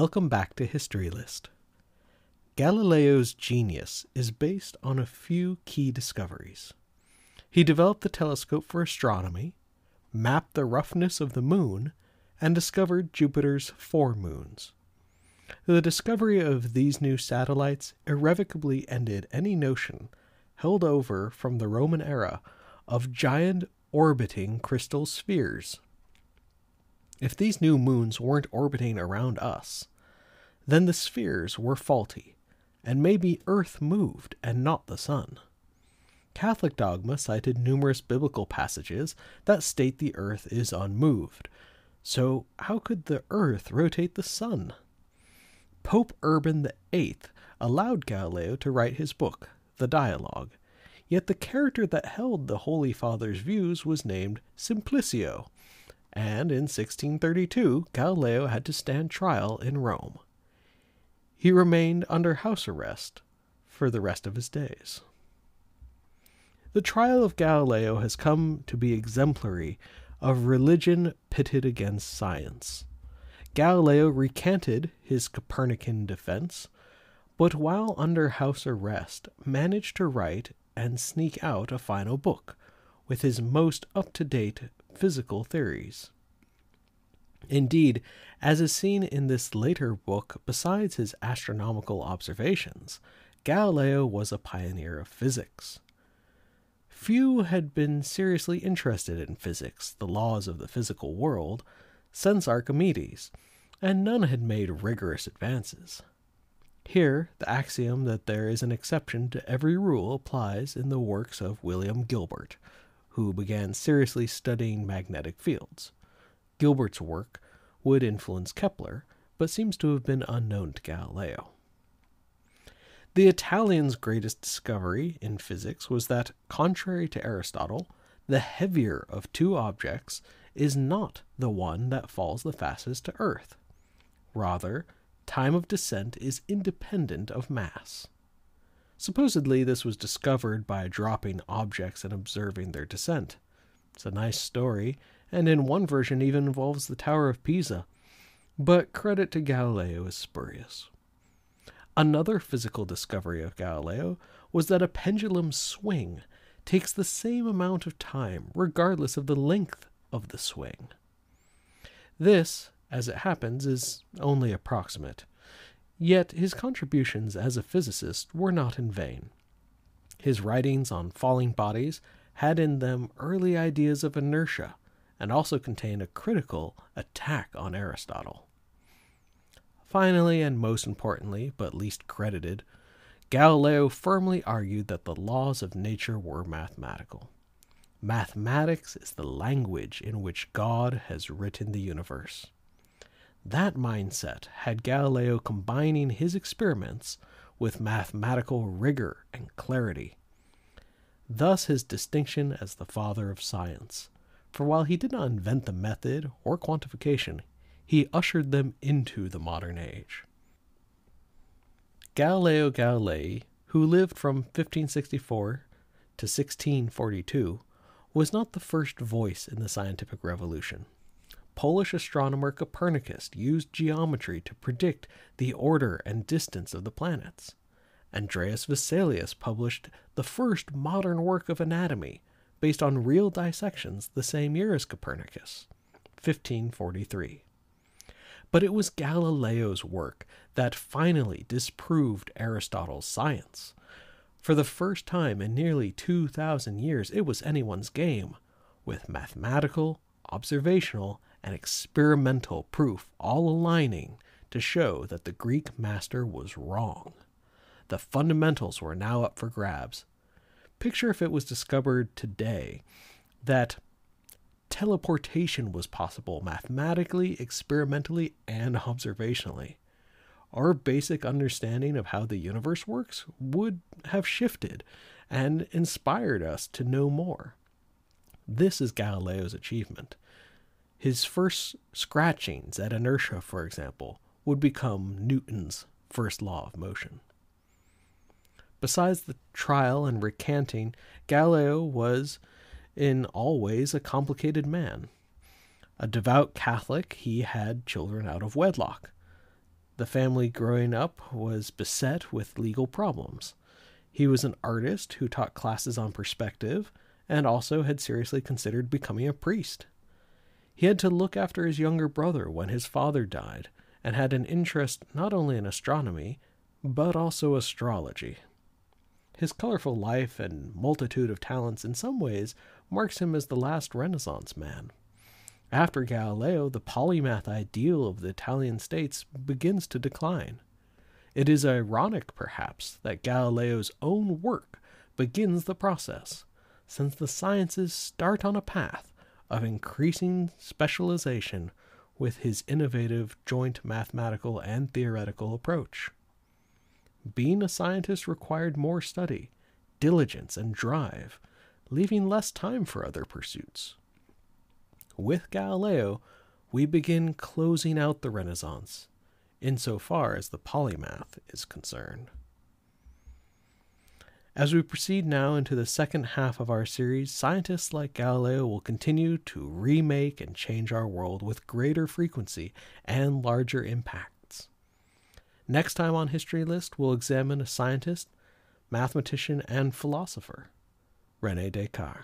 Welcome back to History List. Galileo's genius is based on a few key discoveries. He developed the telescope for astronomy, mapped the roughness of the moon, and discovered Jupiter's four moons. The discovery of these new satellites irrevocably ended any notion held over from the Roman era of giant orbiting crystal spheres. If these new moons weren't orbiting around us, then the spheres were faulty, and maybe Earth moved and not the Sun. Catholic dogma cited numerous biblical passages that state the Earth is unmoved. So, how could the Earth rotate the Sun? Pope Urban VIII allowed Galileo to write his book, The Dialogue, yet the character that held the Holy Father's views was named Simplicio, and in 1632 Galileo had to stand trial in Rome. He remained under house arrest for the rest of his days. The trial of Galileo has come to be exemplary of religion pitted against science. Galileo recanted his Copernican defense, but while under house arrest managed to write and sneak out a final book with his most up to date physical theories. Indeed, as is seen in this later book, besides his astronomical observations, Galileo was a pioneer of physics. Few had been seriously interested in physics, the laws of the physical world, since Archimedes, and none had made rigorous advances. Here, the axiom that there is an exception to every rule applies in the works of William Gilbert, who began seriously studying magnetic fields. Gilbert's work would influence Kepler, but seems to have been unknown to Galileo. The Italian's greatest discovery in physics was that, contrary to Aristotle, the heavier of two objects is not the one that falls the fastest to earth. Rather, time of descent is independent of mass. Supposedly, this was discovered by dropping objects and observing their descent. It's a nice story, and in one version even involves the Tower of Pisa, but credit to Galileo is spurious. Another physical discovery of Galileo was that a pendulum's swing takes the same amount of time regardless of the length of the swing. This, as it happens, is only approximate. Yet his contributions as a physicist were not in vain. His writings on falling bodies had in them early ideas of inertia and also contained a critical attack on Aristotle. Finally, and most importantly, but least credited, Galileo firmly argued that the laws of nature were mathematical. Mathematics is the language in which God has written the universe. That mindset had Galileo combining his experiments with mathematical rigor and clarity. Thus his distinction as the father of science. For while he did not invent the method or quantification, he ushered them into the modern age. Galileo Galilei, who lived from 1564 to 1642, was not the first voice in the scientific revolution. Polish astronomer Copernicus used geometry to predict the order and distance of the planets. Andreas Vesalius published the first modern work of anatomy based on real dissections the same year as Copernicus, 1543. But it was Galileo's work that finally disproved Aristotle's science. For the first time in nearly 2,000 years, it was anyone's game, with mathematical, observational, and experimental proof all aligning to show that the Greek master was wrong. The fundamentals were now up for grabs. Picture if it was discovered today that teleportation was possible mathematically, experimentally, and observationally. Our basic understanding of how the universe works would have shifted and inspired us to know more. This is Galileo's achievement. His first scratchings at inertia, for example, would become Newton's first law of motion. Besides the trial and recanting, Galileo was in all ways a complicated man. A devout Catholic, he had children out of wedlock. The family growing up was beset with legal problems. He was an artist who taught classes on perspective and also had seriously considered becoming a priest. He had to look after his younger brother when his father died and had an interest not only in astronomy, but also astrology. His colorful life and multitude of talents in some ways marks him as the last Renaissance man. After Galileo, the polymath ideal of the Italian states begins to decline. It is ironic, perhaps, that Galileo's own work begins the process, since the sciences start on a path of increasing specialization with his innovative joint mathematical and theoretical approach. Being a scientist required more study, diligence, and drive, leaving less time for other pursuits. With Galileo, we begin closing out the Renaissance, insofar as the polymath is concerned. As we proceed now into the second half of our series, scientists like Galileo will continue to remake and change our world with greater frequency and larger impacts. Next time on History List, we'll examine a scientist, mathematician, and philosopher, Rene Descartes.